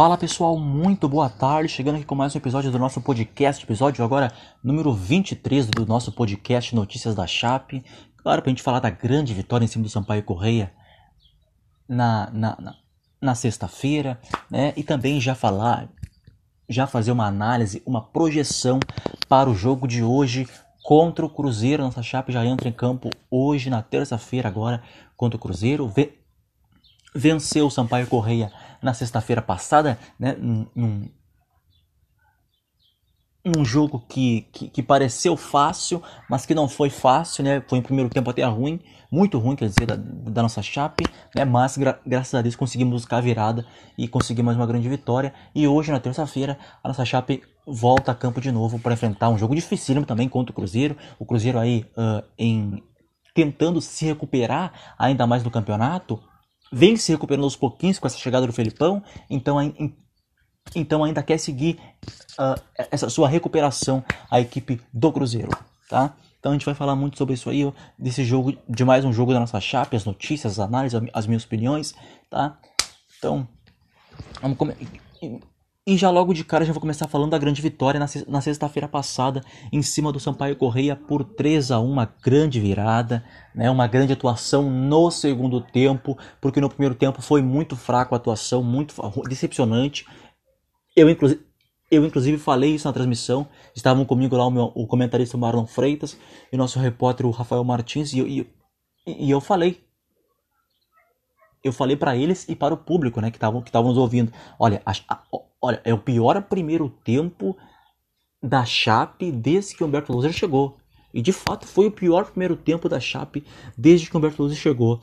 Fala pessoal, muito boa tarde. Chegando aqui com mais um episódio do nosso podcast, episódio agora número 23 do nosso podcast Notícias da Chape. Claro, para a gente falar da grande vitória em cima do Sampaio Correia na, na, na, na sexta-feira, né? E também já falar, já fazer uma análise, uma projeção para o jogo de hoje contra o Cruzeiro. Nossa Chape já entra em campo hoje, na terça-feira, agora, contra o Cruzeiro. Venceu o Sampaio Correia na sexta-feira passada, né, num, num jogo que, que, que, pareceu fácil, mas que não foi fácil, né? Foi em primeiro tempo até ruim, muito ruim, quer dizer, da, da nossa chape, né? Mas gra graças a Deus conseguimos buscar a virada e conseguir mais uma grande vitória. E hoje, na terça-feira, a nossa chape volta a campo de novo para enfrentar um jogo dificílimo também contra o Cruzeiro. O Cruzeiro aí uh, em tentando se recuperar ainda mais no campeonato, vem se recuperando aos pouquinhos com essa chegada do Felipão, então, então ainda quer seguir uh, essa sua recuperação a equipe do Cruzeiro, tá? Então a gente vai falar muito sobre isso aí, desse jogo, de mais um jogo da nossa chape, as notícias, as análises, as minhas opiniões, tá? Então, vamos começar. E já logo de cara já vou começar falando da grande vitória na sexta-feira passada em cima do Sampaio Correia por 3 a 1 uma grande virada, né? uma grande atuação no segundo tempo, porque no primeiro tempo foi muito fraco a atuação, muito decepcionante. Eu, inclusive, eu inclusive falei isso na transmissão, estavam comigo lá o, meu, o comentarista Marlon Freitas e o nosso repórter o Rafael Martins, e, e, e eu falei eu falei para eles e para o público, né, que estavam que estavam nos ouvindo. Olha, a, a, olha, é o pior primeiro tempo da Chape desde que Humberto Loser chegou. E de fato foi o pior primeiro tempo da Chape desde que Humberto Loser chegou.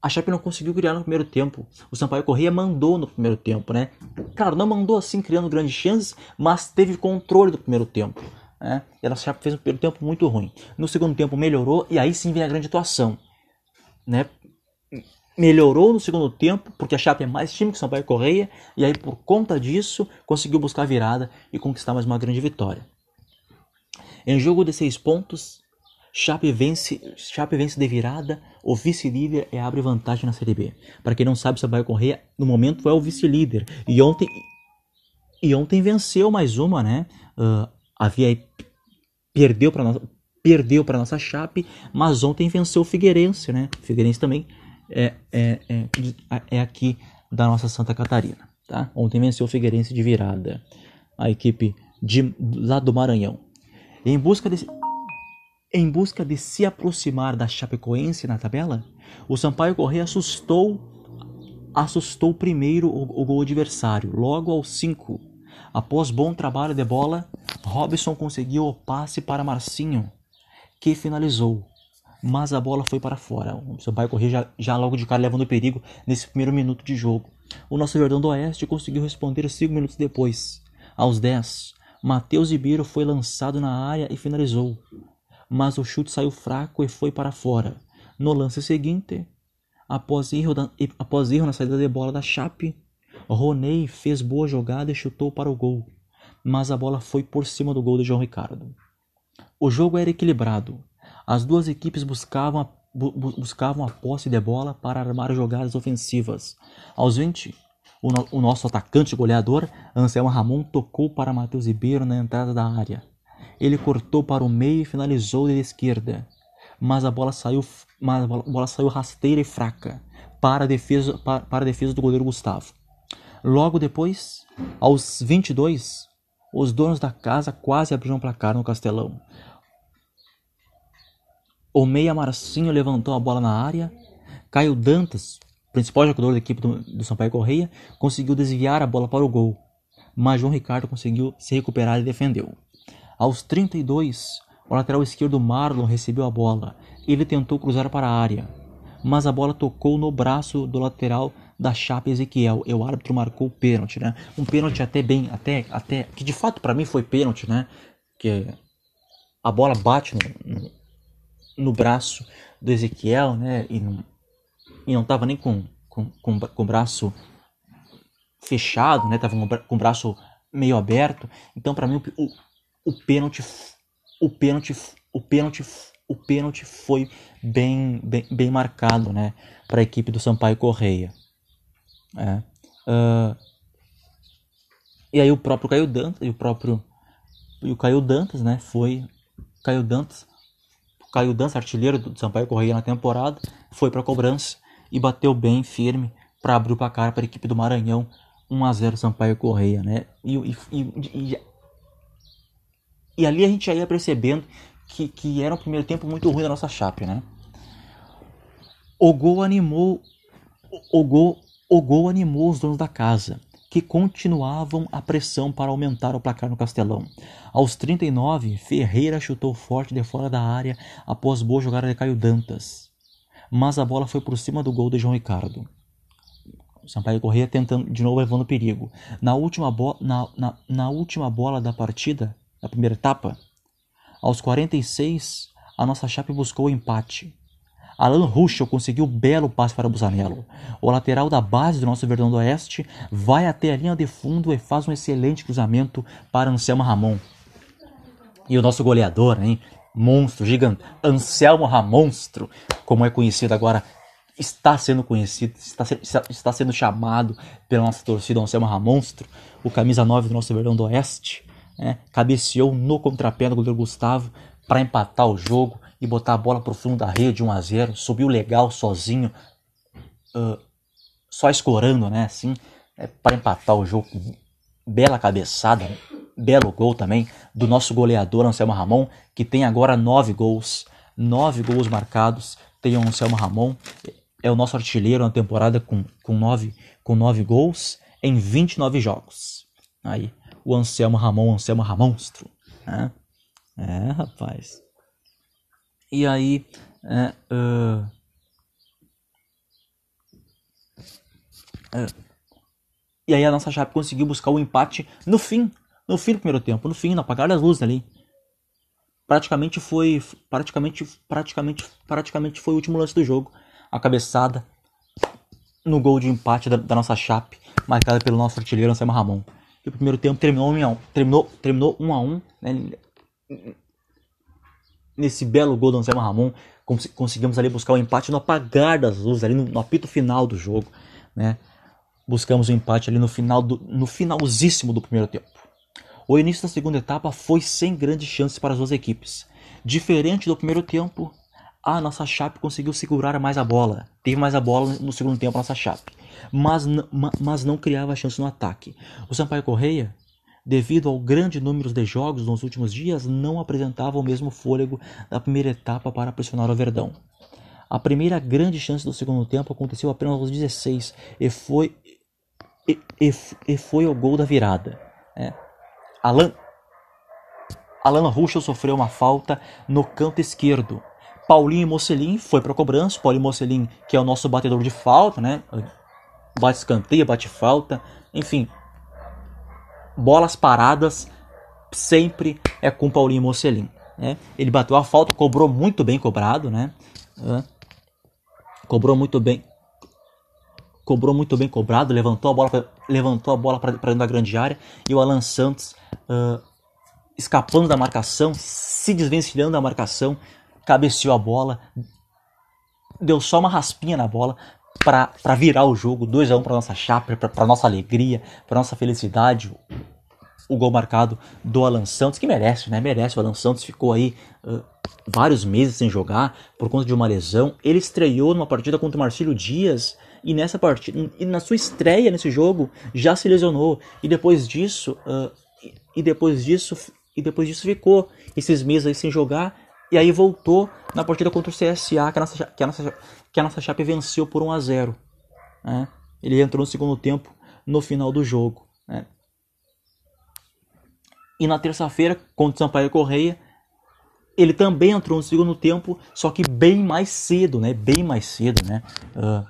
A Chape não conseguiu criar no primeiro tempo. O Sampaio Corrêa mandou no primeiro tempo, né? Claro, não mandou assim criando grandes chances, mas teve controle do primeiro tempo. Né? E a Chape fez um primeiro tempo muito ruim. No segundo tempo melhorou e aí sim vem a grande atuação. Né? Melhorou no segundo tempo, porque a Chape é mais time que o Sampaio Correia, e aí por conta disso conseguiu buscar a virada e conquistar mais uma grande vitória. Em jogo de seis pontos, Chape vence, Chape vence de virada, o vice-líder e abre vantagem na Série B. Para quem não sabe, o Sampaio Correia no momento é o vice-líder e ontem e ontem venceu mais uma, né? Uh, havia perdeu para perdeu para nossa Chape, mas ontem venceu o Figueirense, né? O Figueirense também é, é, é, é aqui da nossa Santa Catarina. Tá? Ontem venceu o Figueirense de virada, a equipe de, lá do Maranhão. Em busca, de, em busca de se aproximar da Chapecoense na tabela, o Sampaio Correia assustou assustou primeiro o, o gol adversário, logo aos 5. Após bom trabalho de bola, Robson conseguiu o passe para Marcinho, que finalizou mas a bola foi para fora. O Sampaio Corrêa já, já logo de cara levando perigo nesse primeiro minuto de jogo. O nosso Verdão do Oeste conseguiu responder cinco minutos depois. Aos 10, Matheus Ribeiro foi lançado na área e finalizou, mas o chute saiu fraco e foi para fora. No lance seguinte, após erro, da, após erro na saída de bola da Chape, Roney fez boa jogada e chutou para o gol, mas a bola foi por cima do gol de João Ricardo. O jogo era equilibrado, as duas equipes buscavam a, bu, buscavam a posse de bola para armar jogadas ofensivas. Aos 20, o, no, o nosso atacante goleador, Anselmo Ramon, tocou para Matheus Ribeiro na entrada da área. Ele cortou para o meio e finalizou de esquerda, mas a bola saiu, mas a bola, saiu rasteira e fraca para a defesa, para, para a defesa do goleiro Gustavo. Logo depois, aos 22, os donos da casa quase abriram placar no Castelão. O meia Marcinho levantou a bola na área. Caio Dantas, principal jogador da equipe do, do Sampaio Correia, conseguiu desviar a bola para o gol. Mas João Ricardo conseguiu se recuperar e defendeu. Aos 32, o lateral esquerdo Marlon recebeu a bola. Ele tentou cruzar para a área, mas a bola tocou no braço do lateral da Chape Ezequiel. E o árbitro marcou o pênalti, né? Um pênalti até bem, até, até que de fato para mim foi pênalti, né? Que a bola bate no, no braço do Ezequiel, né? E não, e não tava nem com, com, com, com o braço fechado, né? Tava com o braço meio aberto. Então, para mim, o, o pênalti, o pênalti, o pênalti, o pênalti foi bem, bem, bem marcado, né? Para a equipe do Sampaio Correia. É. Uh, E aí o próprio Caio Dantas, e o próprio e o Caio Dantas, né, foi Caio Dantas, Caio Dantas, artilheiro do Sampaio Correia na temporada, foi para cobrança e bateu bem firme para abrir o placar para a equipe do Maranhão, 1 a 0 Sampaio Correia, né? E, e, e, e, ali a gente já ia percebendo que, que era um primeiro tempo muito ruim da nossa chape, né? O gol animou o gol, o gol animou os donos da casa que continuavam a pressão para aumentar o placar no Castelão. Aos 39, Ferreira chutou forte de fora da área após boa jogada de Caio Dantas. Mas a bola foi por cima do gol de João Ricardo. Sampaio Correia tentando de novo levando perigo. Na última, na, na, na última bola da partida, da primeira etapa, aos 46, a nossa chape buscou o empate. Alan Ruschel conseguiu um belo passe para Busanello. O lateral da base do nosso Verdão do Oeste vai até a linha de fundo e faz um excelente cruzamento para Anselmo Ramon. E o nosso goleador, hein? Monstro, gigante, Anselmo Ramonstro, como é conhecido agora, está sendo conhecido, está, está sendo chamado pela nossa torcida Anselmo Ramonstro, o camisa 9 do nosso Verdão do Oeste, né? cabeceou no contrapé do goleiro Gustavo para empatar o jogo e botar a bola pro fundo da rede 1 a 0 subiu legal sozinho, uh, só escorando, né, assim, é, para empatar o jogo. Bela cabeçada, belo gol também do nosso goleador Anselmo Ramon, que tem agora nove gols, nove gols marcados. Tem o Anselmo Ramon, é o nosso artilheiro na temporada com, com, nove, com nove gols em 29 jogos. Aí, o Anselmo Ramon, Anselmo Ramonstro. Né? É, rapaz. E aí. É, uh, e aí a nossa Chape conseguiu buscar o empate no fim. No fim do primeiro tempo. No fim, no apagar das luzes ali. Praticamente foi. Praticamente. Praticamente. Praticamente foi o último lance do jogo. A cabeçada no gol de empate da, da nossa Chape, marcada pelo nosso artilheiro Anselmo Ramon. E o primeiro tempo terminou 1 um, terminou, terminou 1 um a 1 um, né? Nesse belo gol do Anselmo Ramon, cons conseguimos ali buscar o um empate no apagar das luzes, ali no, no, apito final do jogo, né? Buscamos o um empate ali no final do, no finalzíssimo do primeiro tempo. O início da segunda etapa foi sem grandes chances para as duas equipes. Diferente do primeiro tempo, a nossa Chape conseguiu segurar mais a bola. Teve mais a bola no segundo tempo a nossa Chape, mas, mas não criava chance no ataque. O Sampaio Correia devido ao grande número de jogos nos últimos dias, não apresentava o mesmo fôlego da primeira etapa para pressionar o Verdão. A primeira grande chance do segundo tempo aconteceu apenas aos 16 e foi, e, e, e foi o gol da virada. É. Alan, Alan Ruschel sofreu uma falta no canto esquerdo. Paulinho Mocelin foi para a cobrança. Paulinho Mocelin, que é o nosso batedor de falta, né? Bate escanteio, bate falta. Enfim, bolas paradas sempre é com Paulinho Mocelin. Né? Ele bateu a falta, cobrou muito bem cobrado, né? cobrou muito bem, cobrou muito bem cobrado, levantou a bola, levantou a bola para dentro da grande área e o Alan Santos uh, escapando da marcação, se desvencilhando da marcação, cabeceou a bola, deu só uma raspinha na bola para virar o jogo, 2 a 1 um para nossa chapa, para nossa alegria, para nossa felicidade. O gol marcado do Alan Santos, que merece, né? Merece. O Alan Santos ficou aí uh, vários meses sem jogar por conta de uma lesão. Ele estreou numa partida contra o Marcílio Dias e nessa partida, e na sua estreia nesse jogo, já se lesionou. E depois disso, uh, e depois disso, e depois disso ficou esses meses aí sem jogar e aí voltou na partida contra o CSA, que a nossa, que a nossa, que a nossa Chape venceu por 1 a 0 né? Ele entrou no segundo tempo no final do jogo. Né? E na terça-feira, contra o Sampaio Correia, ele também entrou no segundo tempo, só que bem mais cedo, né? Bem mais cedo, né? Uh,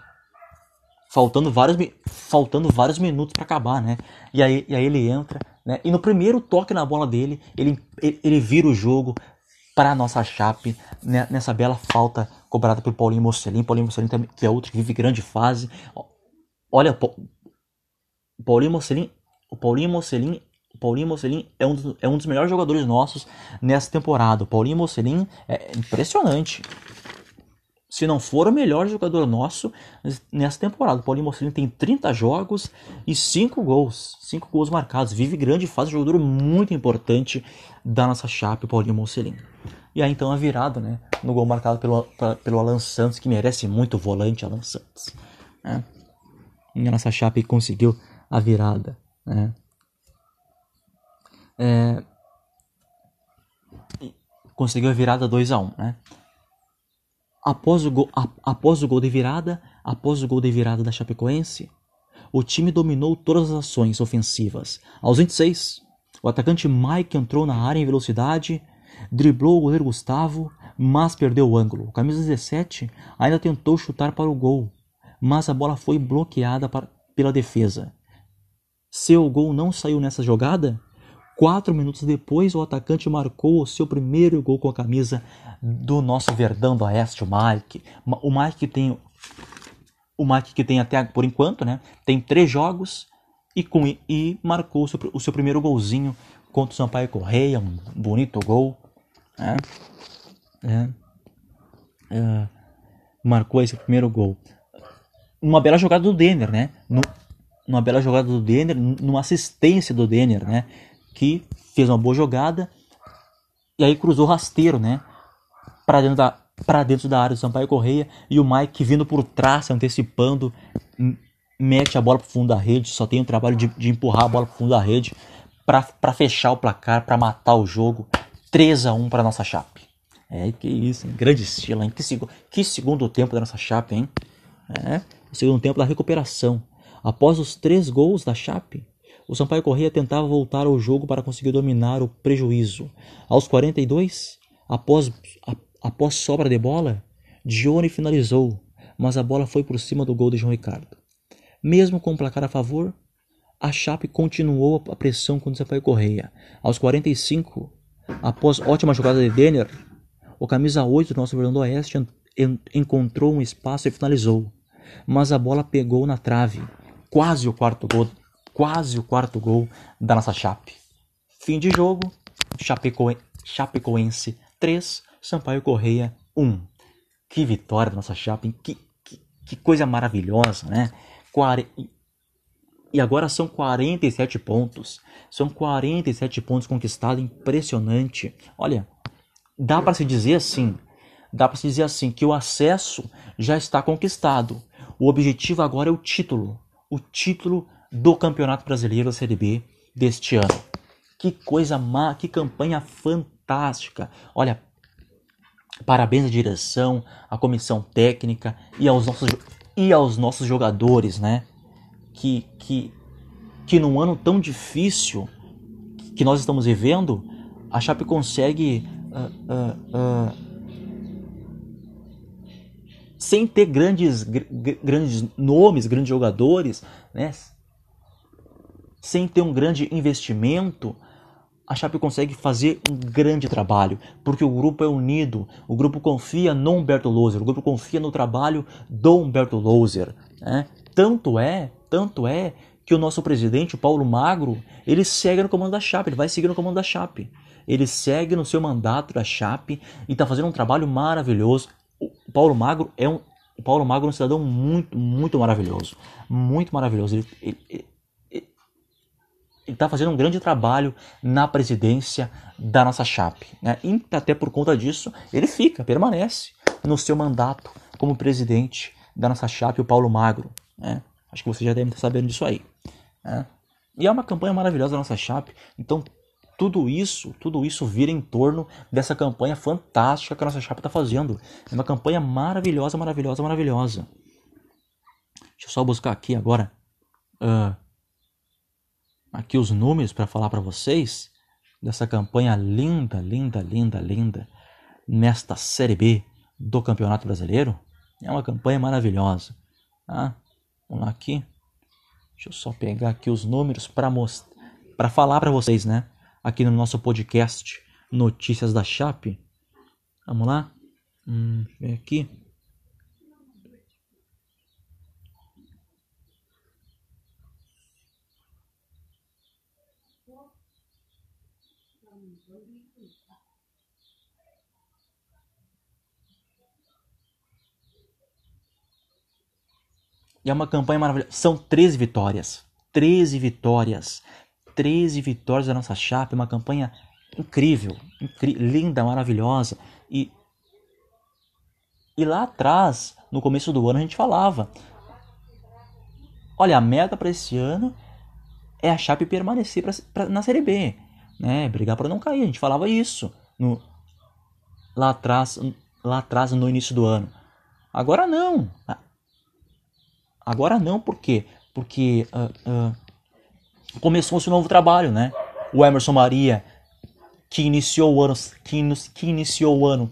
faltando vários, faltando vários minutos para acabar, né? E aí, e aí ele entra, né? E no primeiro toque na bola dele, ele, ele, ele vira o jogo, para nossa Chape né, nessa bela falta cobrada por Paulinho Mocelin. Paulinho Mocelin também, que é outro que vive grande fase. Olha, o Paulinho Mocelin, o Paulinho Mocelin, o Paulinho Mocelin é um, dos, é um dos melhores jogadores nossos nessa temporada. O Paulinho Mocelin é impressionante. Se não for o melhor jogador nosso nessa temporada. O Paulinho Mocelin tem 30 jogos e 5 gols, 5 gols marcados. Vive grande fase, jogador muito importante da nossa chape, Paulinho Mocelin. E aí então a virada, né, no gol marcado pelo, pra, pelo Alan Santos, que merece muito o volante Alan Santos. Né? E a nossa chape conseguiu a virada, né? É, conseguiu a virada 2 a 1 um, né? Após o, gol, após o gol de virada, após o gol de virada da Chapecoense, o time dominou todas as ações ofensivas. Aos 26, o atacante Mike entrou na área em velocidade, driblou o goleiro Gustavo, mas perdeu o ângulo. O camisa 17 ainda tentou chutar para o gol, mas a bola foi bloqueada para, pela defesa. Seu gol não saiu nessa jogada, Quatro minutos depois, o atacante marcou o seu primeiro gol com a camisa do nosso Verdão do Oeste, o Mike. O Mike tem o Mike que tem até por enquanto, né? Tem três jogos e, com, e marcou o seu, o seu primeiro golzinho contra o Sampaio Correia, um bonito gol. Né? É, é, marcou esse primeiro gol. Uma bela jogada do Denner, né? No, uma bela jogada do Denner, numa assistência do Denner, né? Que fez uma boa jogada e aí cruzou rasteiro, né? Para dentro da para dentro da área do Sampaio Correia e o Mike vindo por trás, antecipando, mete a bola pro fundo da rede, só tem o trabalho de, de empurrar a bola pro fundo da rede para fechar o placar, para matar o jogo. 3 a 1 para nossa Chape. É, que isso, hein? grande estilo, hein? Que, seg que segundo tempo da nossa Chape, hein? É, o segundo tempo da recuperação. Após os três gols da Chape, o Sampaio Correia tentava voltar ao jogo para conseguir dominar o prejuízo. Aos 42, após, a, após sobra de bola, Dione finalizou, mas a bola foi por cima do gol de João Ricardo. Mesmo com o placar a favor, a Chape continuou a pressão contra o Sampaio Correia. Aos 45, após ótima jogada de Denner, o camisa 8 do nosso Verdão do Oeste encontrou um espaço e finalizou, mas a bola pegou na trave, quase o quarto gol quase o quarto gol da nossa Chape. Fim de jogo, Chapecoen Chapecoense 3, Sampaio Correia 1. Que vitória da nossa Chape, que, que, que coisa maravilhosa, né? Quare... E agora são 47 pontos. São 47 pontos conquistados, impressionante. Olha, dá para se dizer assim, dá para se dizer assim que o acesso já está conquistado. O objetivo agora é o título, o título do Campeonato Brasileiro da Série B deste ano. Que coisa má, que campanha fantástica. Olha, parabéns à direção, à comissão técnica e aos nossos, e aos nossos jogadores, né? Que, que, que num ano tão difícil que nós estamos vivendo, a Chape consegue uh, uh, uh, sem ter grandes, grandes nomes, grandes jogadores, né? Sem ter um grande investimento, a Chape consegue fazer um grande trabalho, porque o grupo é unido, o grupo confia no Humberto Loser, o grupo confia no trabalho do Humberto Loser. Né? Tanto é, tanto é que o nosso presidente, o Paulo Magro, ele segue no comando da Chape, ele vai seguir no comando da Chape. Ele segue no seu mandato da Chape e está fazendo um trabalho maravilhoso. O Paulo Magro é um, o Paulo Magro é um cidadão muito, muito maravilhoso. Muito maravilhoso. Ele, ele, está fazendo um grande trabalho na presidência da nossa Chape. Né? E até por conta disso, ele fica, permanece no seu mandato como presidente da nossa Chape, o Paulo Magro. Né? Acho que você já deve estar sabendo disso aí. Né? E é uma campanha maravilhosa da nossa Chape. Então, tudo isso, tudo isso vira em torno dessa campanha fantástica que a nossa Chape está fazendo. É uma campanha maravilhosa, maravilhosa, maravilhosa. Deixa eu só buscar aqui agora. Uh, aqui os números para falar para vocês dessa campanha linda, linda, linda, linda nesta Série B do Campeonato Brasileiro. É uma campanha maravilhosa. Tá? Vamos lá aqui. Deixa eu só pegar aqui os números para mostrar, para falar para vocês, né? Aqui no nosso podcast Notícias da Chape. Vamos lá. Hum, ver aqui. E é uma campanha maravilhosa. São 13 vitórias. 13 vitórias. 13 vitórias da nossa chapa. Uma campanha incrível, incri linda, maravilhosa. E, e lá atrás, no começo do ano, a gente falava: olha, a meta para esse ano é a Chape permanecer pra, pra, na Série B, né? Brigar para não cair. A gente falava isso no, lá atrás, lá atrás no início do ano. Agora não. Agora não, por quê? Porque uh, uh, começou esse novo trabalho, né? O Emerson Maria, que iniciou o ano, que, que iniciou o ano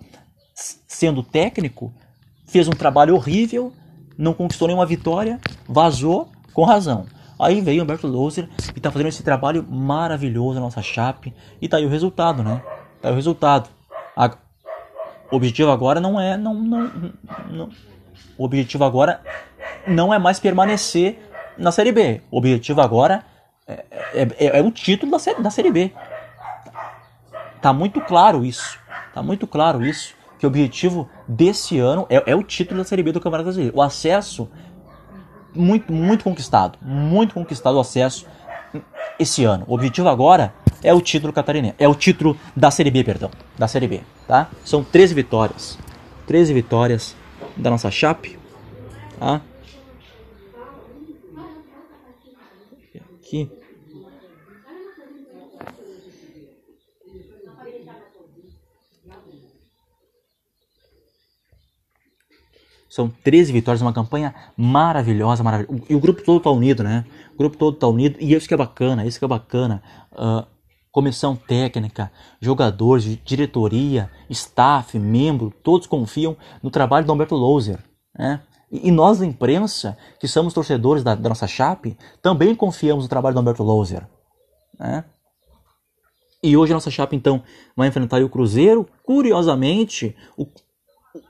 sendo técnico, fez um trabalho horrível, não conquistou nenhuma vitória, vazou com razão. Aí veio o Humberto Loser e está fazendo esse trabalho maravilhoso na nossa chape e tá aí o resultado, né? Tá aí o resultado. A... O objetivo agora não é não, não, não, o objetivo agora não é mais permanecer na Série B. O objetivo agora é, é, é, é o título da série, da série B. Tá muito claro isso. Tá muito claro isso. Que o objetivo desse ano é, é o título da Série B do Campeonato Brasileiro. O acesso muito, muito conquistado. Muito conquistado o acesso esse ano. O objetivo agora é o título catarinense. É o título da Série B, perdão. Da Série B, tá? São 13 vitórias. 13 vitórias da nossa Chape. Tá? Aqui. São 13 vitórias, uma campanha maravilhosa, maravilhosa. E o grupo todo tá unido, né? O grupo todo tá unido. E isso que é bacana, isso que é bacana. Uh, comissão técnica, jogadores, diretoria, staff, membro, todos confiam no trabalho do Humberto Louser. Né? E, nós da imprensa, que somos torcedores da, da, nossa chape, também confiamos no trabalho do Humberto Louser. Né? E hoje a nossa chape, então, vai enfrentar o Cruzeiro. Curiosamente, o,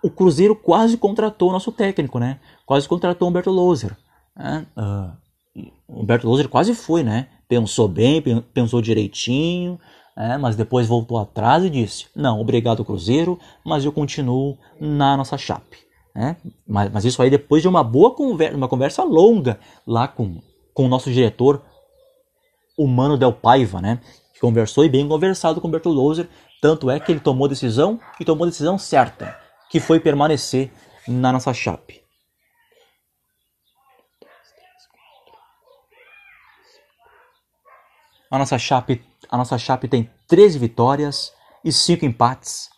o Cruzeiro quase contratou o nosso técnico, né? Quase contratou o Humberto Loser. Né? Uh, o Humberto Loser quase foi, né? Pensou bem, pensou direitinho, né? mas depois voltou atrás e disse: Não, obrigado, Cruzeiro, mas eu continuo na nossa chape. Né? Mas, mas isso aí depois de uma boa conversa, uma conversa longa lá com, com o nosso diretor, o Mano Del Paiva, né? Que conversou e bem conversado com o Humberto Loser. Tanto é que ele tomou decisão e tomou decisão certa que foi permanecer na nossa chape. A nossa chape, a nossa chape tem 13 vitórias e 5 empates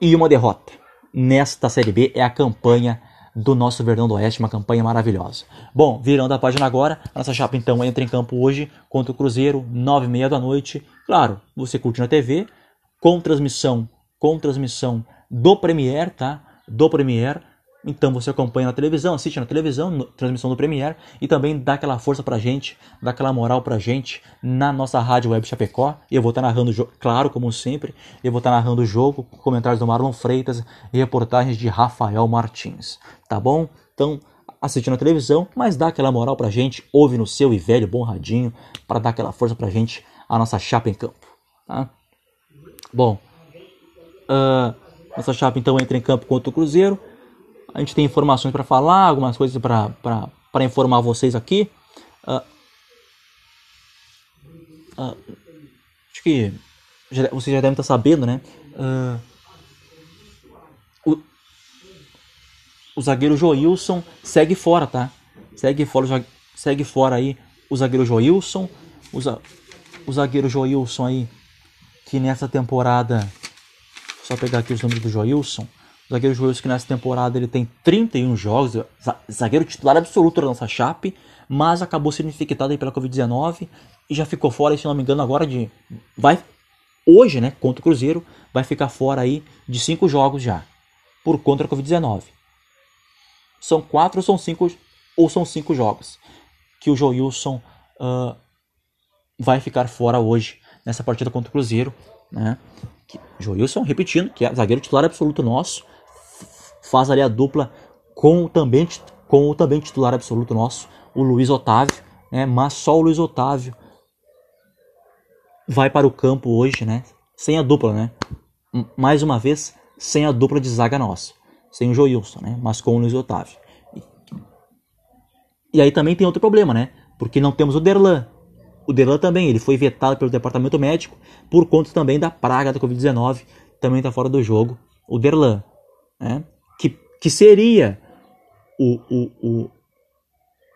e uma derrota. Nesta Série B é a campanha do nosso Verdão do Oeste, uma campanha maravilhosa. Bom, virando a página agora, a nossa chapa então entra em campo hoje contra o Cruzeiro, 9 e meia da noite. Claro, você curte na TV, com transmissão, com transmissão do Premiere, tá? Do Premiere. Então você acompanha na televisão, assiste na televisão, no, transmissão do Premiere e também dá aquela força pra gente, dá aquela moral pra gente na nossa rádio web Chapecó. E eu vou estar tá narrando, claro, como sempre, eu vou estar tá narrando o jogo, comentários do Marlon Freitas e reportagens de Rafael Martins, tá bom? Então assiste na televisão, mas dá aquela moral pra gente, ouve no seu e velho bom radinho para dar aquela força pra gente, a nossa chapa em campo, tá? Bom, uh, nossa chapa então entra em campo contra o Cruzeiro. A gente tem informações para falar, algumas coisas para informar vocês aqui. Uh, uh, acho que já, vocês já devem estar sabendo, né? Uh, o, o zagueiro Joilson segue fora, tá? Segue fora, segue fora aí o zagueiro Joilson. O, o zagueiro Joilson aí, que nessa temporada só pegar aqui os números do Joilson. Zagueiro Joilson que nessa temporada ele tem 31 jogos, zagueiro titular absoluto da nossa chape, mas acabou sendo infectado pela Covid-19 e já ficou fora, se não me engano, agora de vai hoje, né, contra o Cruzeiro, vai ficar fora aí de cinco jogos já por contra a Covid-19. São quatro ou são cinco ou são cinco jogos que o Joilson uh, vai ficar fora hoje nessa partida contra o Cruzeiro, né? Joilson, repetindo, que é zagueiro titular absoluto nosso, faz ali a dupla com o também, com o também titular absoluto nosso, o Luiz Otávio, né? mas só o Luiz Otávio vai para o campo hoje, né? Sem a dupla, né? Mais uma vez, sem a dupla de zaga nossa. Sem o Joilson, né? Mas com o Luiz Otávio. E aí também tem outro problema, né? Porque não temos o Derlan. O Derlan também, ele foi vetado pelo departamento médico por conta também da praga da Covid-19. Também está fora do jogo. O Derlan, né? Que, seria o, o, o,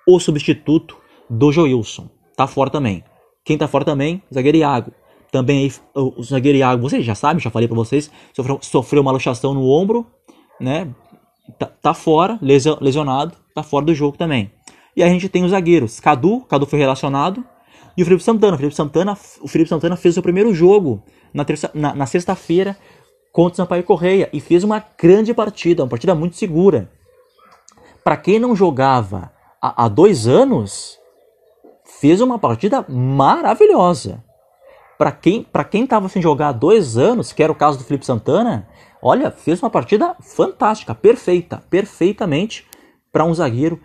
o substituto do Joilson. Tá fora também. Quem tá fora também? Zagueiro Iago. Também aí, o zagueiro Iago, vocês já sabem, já falei para vocês, sofreu, sofreu uma luxação no ombro, né? Tá, tá fora, lesionado, tá fora do jogo também. E a gente tem os zagueiros. Cadu, Cadu foi relacionado. E o Felipe Santana. O Felipe Santana, o Felipe Santana fez o primeiro jogo na, terça, na, na sexta-feira contra o Sampaio Correia. E fez uma grande partida, uma partida muito segura. Para quem não jogava há, há dois anos, fez uma partida maravilhosa. Para quem para quem estava sem jogar há dois anos, que era o caso do Felipe Santana, olha, fez uma partida fantástica, perfeita, perfeitamente para um zagueiro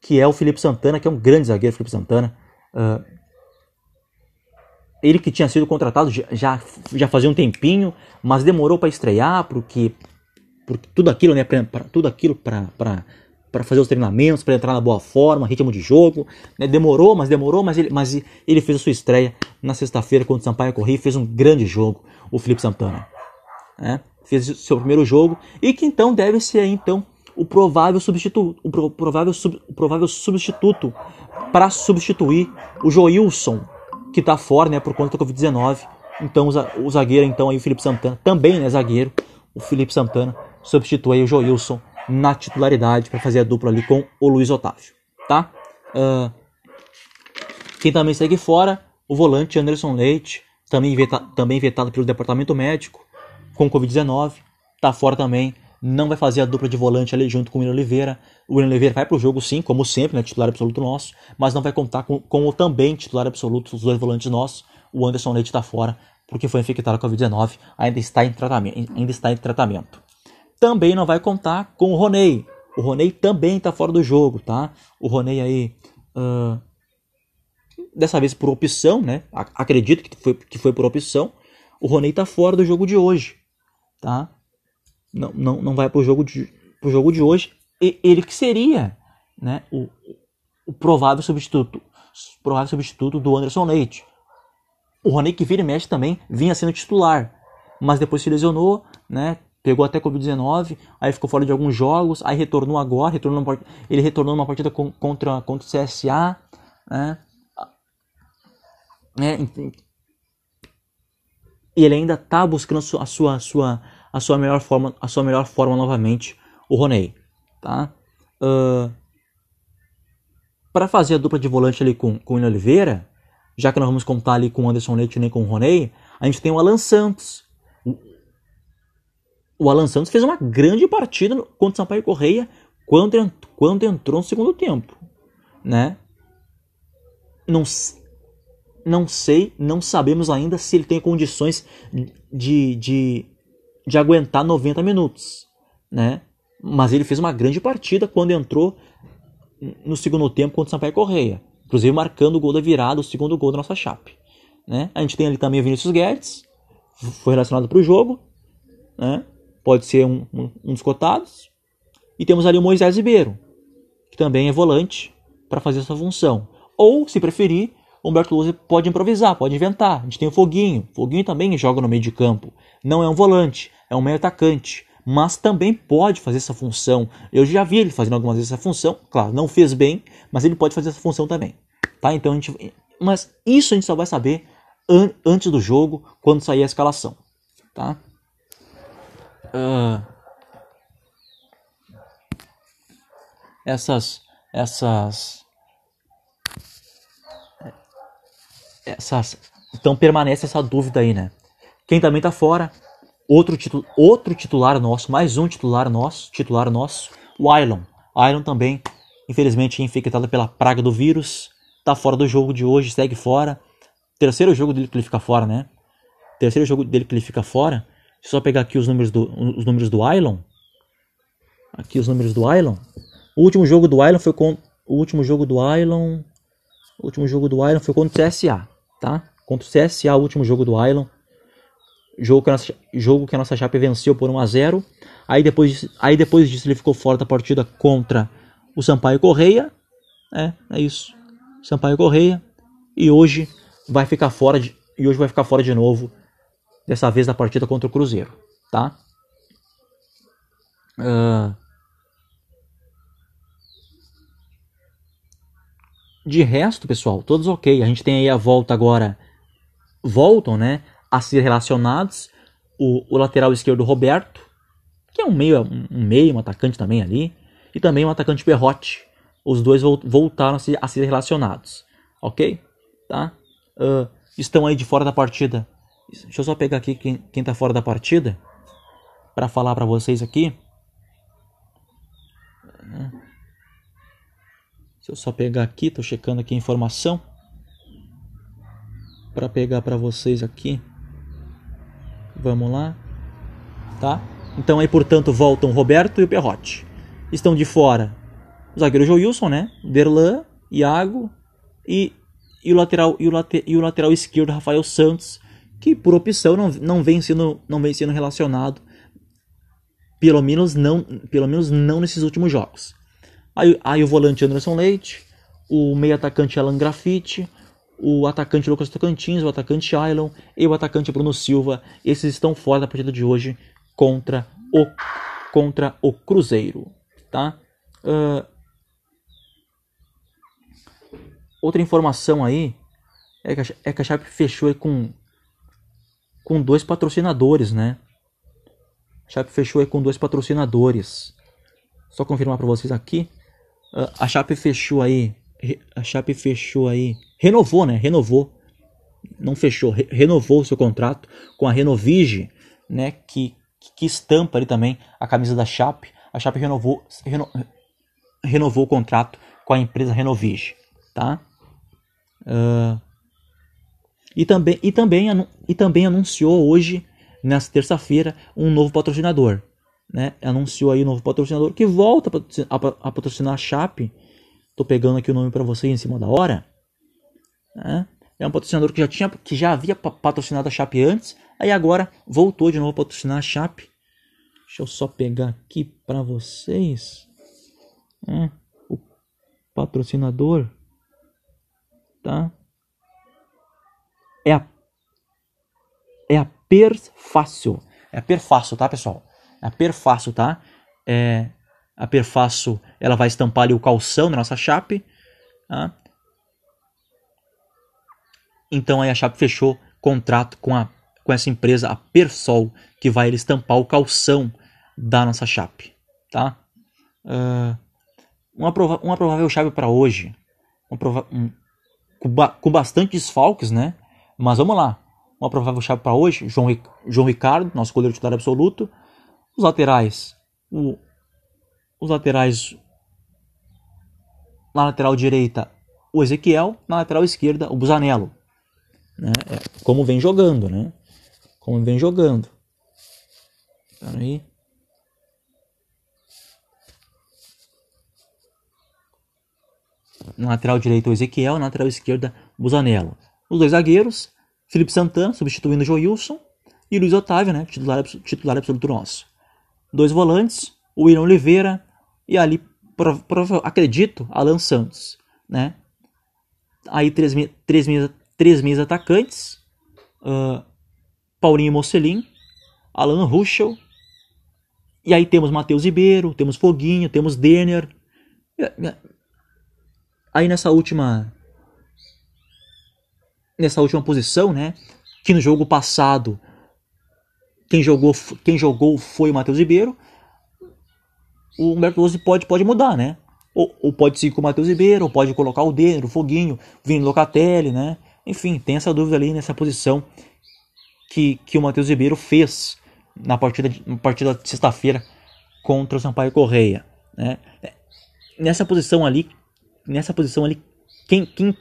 que é o Felipe Santana, que é um grande zagueiro, Felipe Santana. Uh, ele que tinha sido contratado já, já fazia um tempinho, mas demorou para estrear, porque, porque tudo aquilo, né, pra, pra tudo aquilo para para fazer os treinamentos, para entrar na boa forma, ritmo de jogo, né, demorou, mas demorou, mas ele, mas ele fez a sua estreia na sexta-feira contra o Sampaio Corrêa, fez um grande jogo, o Felipe Santana, né, fez seu primeiro jogo e que então deve ser então o provável substituto, o provável, sub, o provável substituto para substituir o Joilson, que está fora, né, por conta da Covid-19. Então o zagueiro, então aí o Felipe Santana, também é zagueiro, o Felipe Santana substitui o Joilson na titularidade para fazer a dupla ali com o Luiz Otávio, tá? Uh, quem também segue fora, o volante Anderson Leite, também, veta, também vetado pelo departamento médico, com Covid-19, tá fora também não vai fazer a dupla de volante ali junto com o William Oliveira. O William Oliveira vai para o jogo sim, como sempre, né, titular absoluto nosso, mas não vai contar com, com o também titular absoluto dos dois volantes nossos. O Anderson Leite está fora porque foi infectado com a Covid-19, ainda está em tratamento, ainda está em tratamento. Também não vai contar com o Roney. O Roney também está fora do jogo, tá? O Roney aí uh, dessa vez por opção, né? Acredito que foi, que foi por opção. O Roney está fora do jogo de hoje, tá? Não, não, não vai para o jogo de, pro jogo de hoje. E ele que seria né, o, o provável substituto provável substituto do Anderson Leite. O Rony que vira e mexe também vinha sendo titular, mas depois se lesionou, né? Pegou até Covid-19, aí ficou fora de alguns jogos, aí retornou agora, retornou numa, ele retornou numa partida contra, contra o CSA, né? É, e ele ainda está buscando a sua, a sua, a sua a sua melhor forma, a sua melhor forma novamente, o Roney, tá? Uh, para fazer a dupla de volante ali com, com o Oliveira, já que nós vamos contar ali com o Anderson Leite nem com o Roney, a gente tem o Alan Santos. O Alan Santos fez uma grande partida contra o Sampaio Correia quando, quando entrou no segundo tempo, né? Não, não sei, não sabemos ainda se ele tem condições de, de de aguentar 90 minutos, né? Mas ele fez uma grande partida quando entrou no segundo tempo contra o Sampaio Correia, inclusive marcando o gol da virada, o segundo gol da nossa chape, né? A gente tem ali também o Vinícius Guedes, foi relacionado para o jogo, né? Pode ser um, um, um dos cotados. E temos ali o Moisés Ribeiro, que também é volante para fazer essa função. Ou, se preferir, Humberto Luz pode improvisar, pode inventar. A gente tem o Foguinho. Foguinho também joga no meio de campo. Não é um volante, é um meio atacante. Mas também pode fazer essa função. Eu já vi ele fazendo algumas vezes essa função. Claro, não fez bem, mas ele pode fazer essa função também. Tá? Então a gente. Mas isso a gente só vai saber an antes do jogo, quando sair a escalação. Tá? Uh... Essas. Essas essas, então permanece essa dúvida aí, né? Quem também tá fora, outro, titu, outro titular nosso, mais um titular nosso, titular nosso, o Ailon. Ailon também, infelizmente, infectado pela praga do vírus, tá fora do jogo de hoje, segue fora. Terceiro jogo dele que ele fica fora, né? Terceiro jogo dele que ele fica fora. Deixa eu só pegar aqui os números do, os números do Ailon. Aqui os números do Ailon. O último jogo do Ailon foi com o último jogo do Ailon. O último jogo do Ailon foi contra o CSA tá? Contra o CSA, o último jogo do Island. Jogo que a nossa, jogo que a nossa Chape venceu por 1 a 0 aí depois, aí depois disso ele ficou fora da partida contra o Sampaio Correia. É, é isso. Sampaio Correia. E hoje vai ficar fora de, e hoje vai ficar fora de novo. Dessa vez da partida contra o Cruzeiro, tá? Uh, de resto, pessoal, todos ok. A gente tem aí a volta agora. Voltam, né? A ser relacionados. O, o lateral esquerdo Roberto, que é um meio, um meio, um atacante também ali. E também um atacante Berrote. Os dois voltaram a ser, a ser relacionados. Ok? Tá? Uh, estão aí de fora da partida. Deixa eu só pegar aqui quem, quem tá fora da partida. para falar para vocês aqui. Se eu só pegar aqui, tô checando aqui a informação para pegar para vocês aqui. Vamos lá, tá? Então aí, portanto, voltam Roberto e o Perrote. Estão de fora o zagueiro Joilson, né? Derlan, Iago e, e, o lateral e o, late, e o lateral esquerdo Rafael Santos, que por opção não, não vem sendo não vem sendo relacionado pelo menos não pelo menos não nesses últimos jogos. Aí, aí o volante Anderson Leite, o meio atacante Alan Graffiti, o atacante Lucas Tocantins, o atacante Ailon e o atacante Bruno Silva. Esses estão fora da partida de hoje contra o, contra o Cruzeiro. Tá? Uh, outra informação aí é que, a, é que a Chape fechou com, com dois patrocinadores, né? A Chape fechou com dois patrocinadores. Só confirmar para vocês aqui. A Chape fechou aí. A Chape fechou aí. Renovou, né? Renovou. Não fechou. Re renovou o seu contrato com a Renovige, né? Que, que estampa ali também a camisa da Chape. A Chape renovou, reno, renovou o contrato com a empresa Renovige, tá? Uh, e, também, e, também, e também anunciou hoje, nessa terça-feira, um novo patrocinador né, anunciou aí um novo patrocinador que volta a, patrocinar a Chape. Tô pegando aqui o nome para você em cima da hora. Né? É um patrocinador que já tinha, que já havia patrocinado a Chape antes, aí agora voltou de novo a patrocinar a Chape. Deixa eu só pegar aqui para vocês. É, o patrocinador, tá? É a é a Perfácil. É a Perfácil, tá, pessoal? A Perfaço, tá? É, a Perfaço, ela vai estampar ali o calção da nossa chape, tá? Então aí a chape fechou contrato com, a, com essa empresa, a Persol, que vai estampar o calção da nossa chape, tá? Uh, uma, prova, uma provável chave para hoje, um, com, ba, com bastante desfalques, né? Mas vamos lá. Uma provável chave para hoje, João, João Ricardo, nosso goleiro titular absoluto, os laterais, o, os laterais na lateral direita o Ezequiel, na lateral esquerda o Busanello. Né? É, como vem jogando, né? Como vem jogando. Aí. Na lateral direita o Ezequiel, na lateral esquerda o Busanello. Os dois zagueiros, Felipe Santana substituindo o Joilson e Luiz Otávio, né? Titular, titular absoluto nosso dois volantes, o William Oliveira e ali, acredito, Alan Santos, né? Aí três, três, três meias atacantes, uh, Paulinho Mocelin, Alan Ruschel, e aí temos Matheus Ribeiro, temos Foguinho, temos Denner. Aí nessa última nessa última posição, né, que no jogo passado quem jogou, quem jogou foi o Matheus Ribeiro. O Humberto Lozzi pode, pode mudar, né? Ou, ou pode seguir com o Matheus Ribeiro, ou pode colocar o Denner, o Foguinho, Vini Locatelli, né? Enfim, tem essa dúvida ali nessa posição que, que o Matheus Ribeiro fez na partida, na partida de sexta-feira contra o Sampaio Correia, né? Nessa posição ali, nessa posição ali, quem, quem,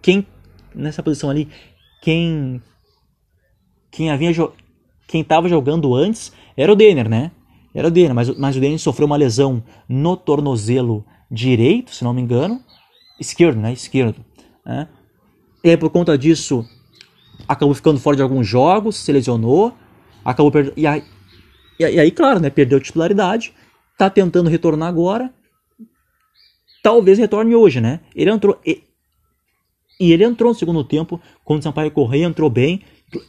quem nessa posição ali, quem quem havia quem estava jogando antes era o Denner, né? Era o Denner, mas, mas o Denner sofreu uma lesão no tornozelo direito, se não me engano, esquerdo, né? Esquerdo. Né? E aí, por conta disso, acabou ficando fora de alguns jogos, se lesionou, acabou perdendo. E aí, e aí, claro, né? Perdeu titularidade, tá tentando retornar agora. talvez retorne hoje, né? Ele entrou. E, e ele entrou no segundo tempo, quando o Sampaio Correia entrou bem,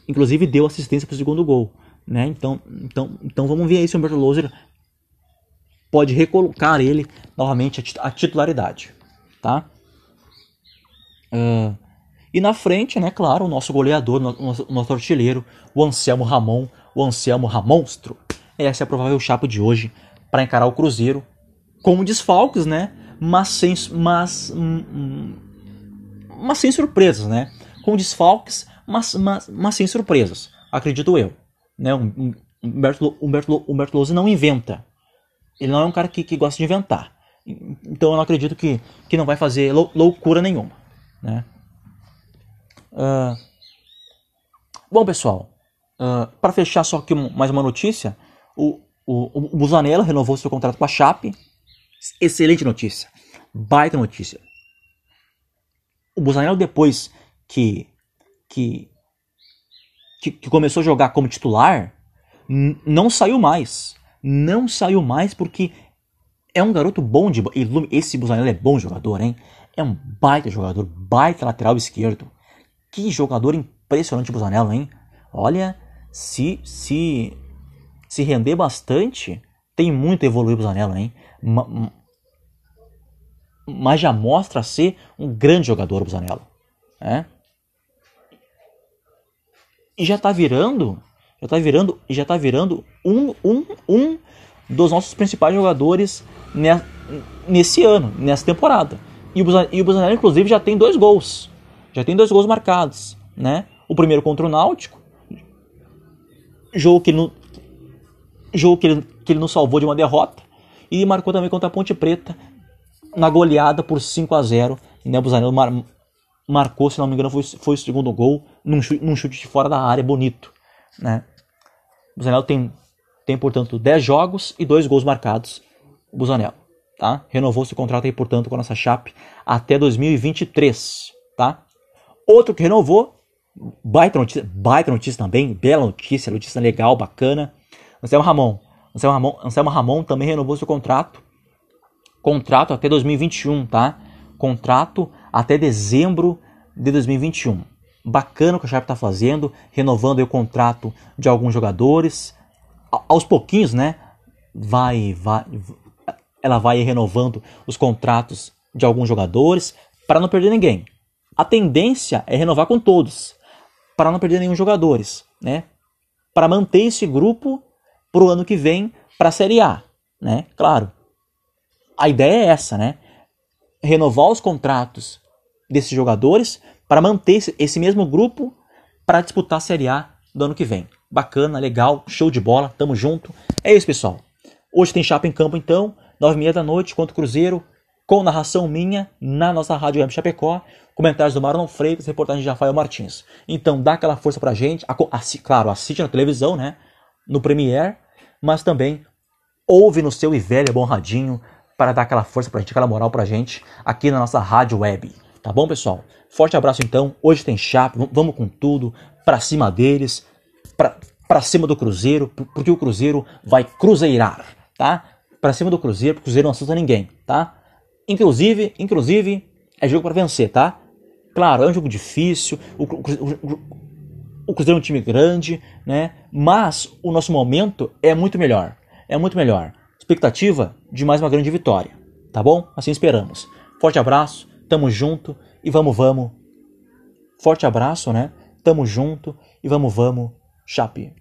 inclusive deu assistência para o segundo gol. Né? Então, então, então vamos ver aí se o Humberto Loser pode recolocar ele novamente a titularidade. Tá? Uh, e na frente, né, claro, o nosso goleador, o nosso, o nosso artilheiro, o Anselmo Ramon, o Anselmo Ramonstro. Essa é a provável chapa de hoje para encarar o Cruzeiro com desfalques, né? Mas sem, mas, hum, hum, mas sem surpresas, né? Com desfalques, mas, mas, mas sem surpresas, acredito eu. Né? Humberto, Humberto, Humberto não inventa. Ele não é um cara que, que gosta de inventar. Então eu não acredito que, que não vai fazer lou, loucura nenhuma. Né? Uh, bom, pessoal, uh, para fechar só aqui mais uma notícia, o, o, o Busanello renovou seu contrato com a Chape. Excelente notícia. Baita notícia. O Busanello, depois que, que, que, que começou a jogar como titular, não saiu mais. Não saiu mais porque é um garoto bom de. Esse Busanello é bom jogador, hein? É um baita jogador, baita lateral esquerdo. Que jogador impressionante o Busanello, hein? Olha, se se se render bastante, tem muito a evoluir o Busanello, hein? Mas já mostra ser um grande jogador o Busanello, né? E já tá virando, já tá virando, já tá virando um, um, um dos nossos principais jogadores nesse ano, nessa temporada. E o Busanello, inclusive, já tem dois gols já tem dois gols marcados, né? O primeiro contra o Náutico, jogo que ele, não, jogo que ele, que ele nos salvou de uma derrota, e marcou também contra a Ponte Preta na goleada por 5 a 0 né? O Busanello mar, marcou, se não me engano, foi, foi o segundo gol num chute, num chute de fora da área, bonito, né? O Busanello tem, tem, portanto, 10 jogos e 2 gols marcados. O Busanello, tá? Renovou seu contrato aí, portanto, com a nossa Chape até 2023, tá? Outro que renovou, baita notícia, baita notícia também, bela notícia, notícia legal, bacana. Anselmo Ramon. Anselmo Ramon, Anselmo Ramon também renovou seu contrato. Contrato até 2021, tá? Contrato até dezembro de 2021. Bacana o que a Sharp está fazendo, renovando o contrato de alguns jogadores. A, aos pouquinhos, né? Vai, vai, ela vai renovando os contratos de alguns jogadores para não perder ninguém a tendência é renovar com todos, para não perder nenhum jogadores, né? Para manter esse grupo para o ano que vem para a Série A, né? Claro. A ideia é essa, né? Renovar os contratos desses jogadores para manter esse mesmo grupo para disputar a Série A do ano que vem. Bacana, legal, show de bola, tamo junto. É isso, pessoal. Hoje tem chapa em campo, então, nove e meia da noite contra o Cruzeiro com narração minha na nossa Rádio Web Chapecó, comentários do Marlon Freitas, reportagem de Rafael Martins. Então dá aquela força pra gente, claro, assiste na televisão, né, no Premiere, mas também ouve no seu e velho bom radinho para dar aquela força pra gente, aquela moral pra gente aqui na nossa Rádio Web. Tá bom, pessoal? Forte abraço então. Hoje tem chapa, vamos com tudo, pra cima deles, pra, pra cima do Cruzeiro, porque o Cruzeiro vai cruzeirar, tá? Pra cima do Cruzeiro, porque o Cruzeiro não assusta ninguém, tá? Inclusive, inclusive, é jogo para vencer, tá? Claro, é um jogo difícil, o, o, o, Cruzeiro é um time grande, né? Mas o nosso momento é muito melhor. É muito melhor. Expectativa de mais uma grande vitória, tá bom? Assim esperamos. Forte abraço, tamo junto e vamos, vamos. Forte abraço, né? Tamo junto e vamos, vamos, Chape.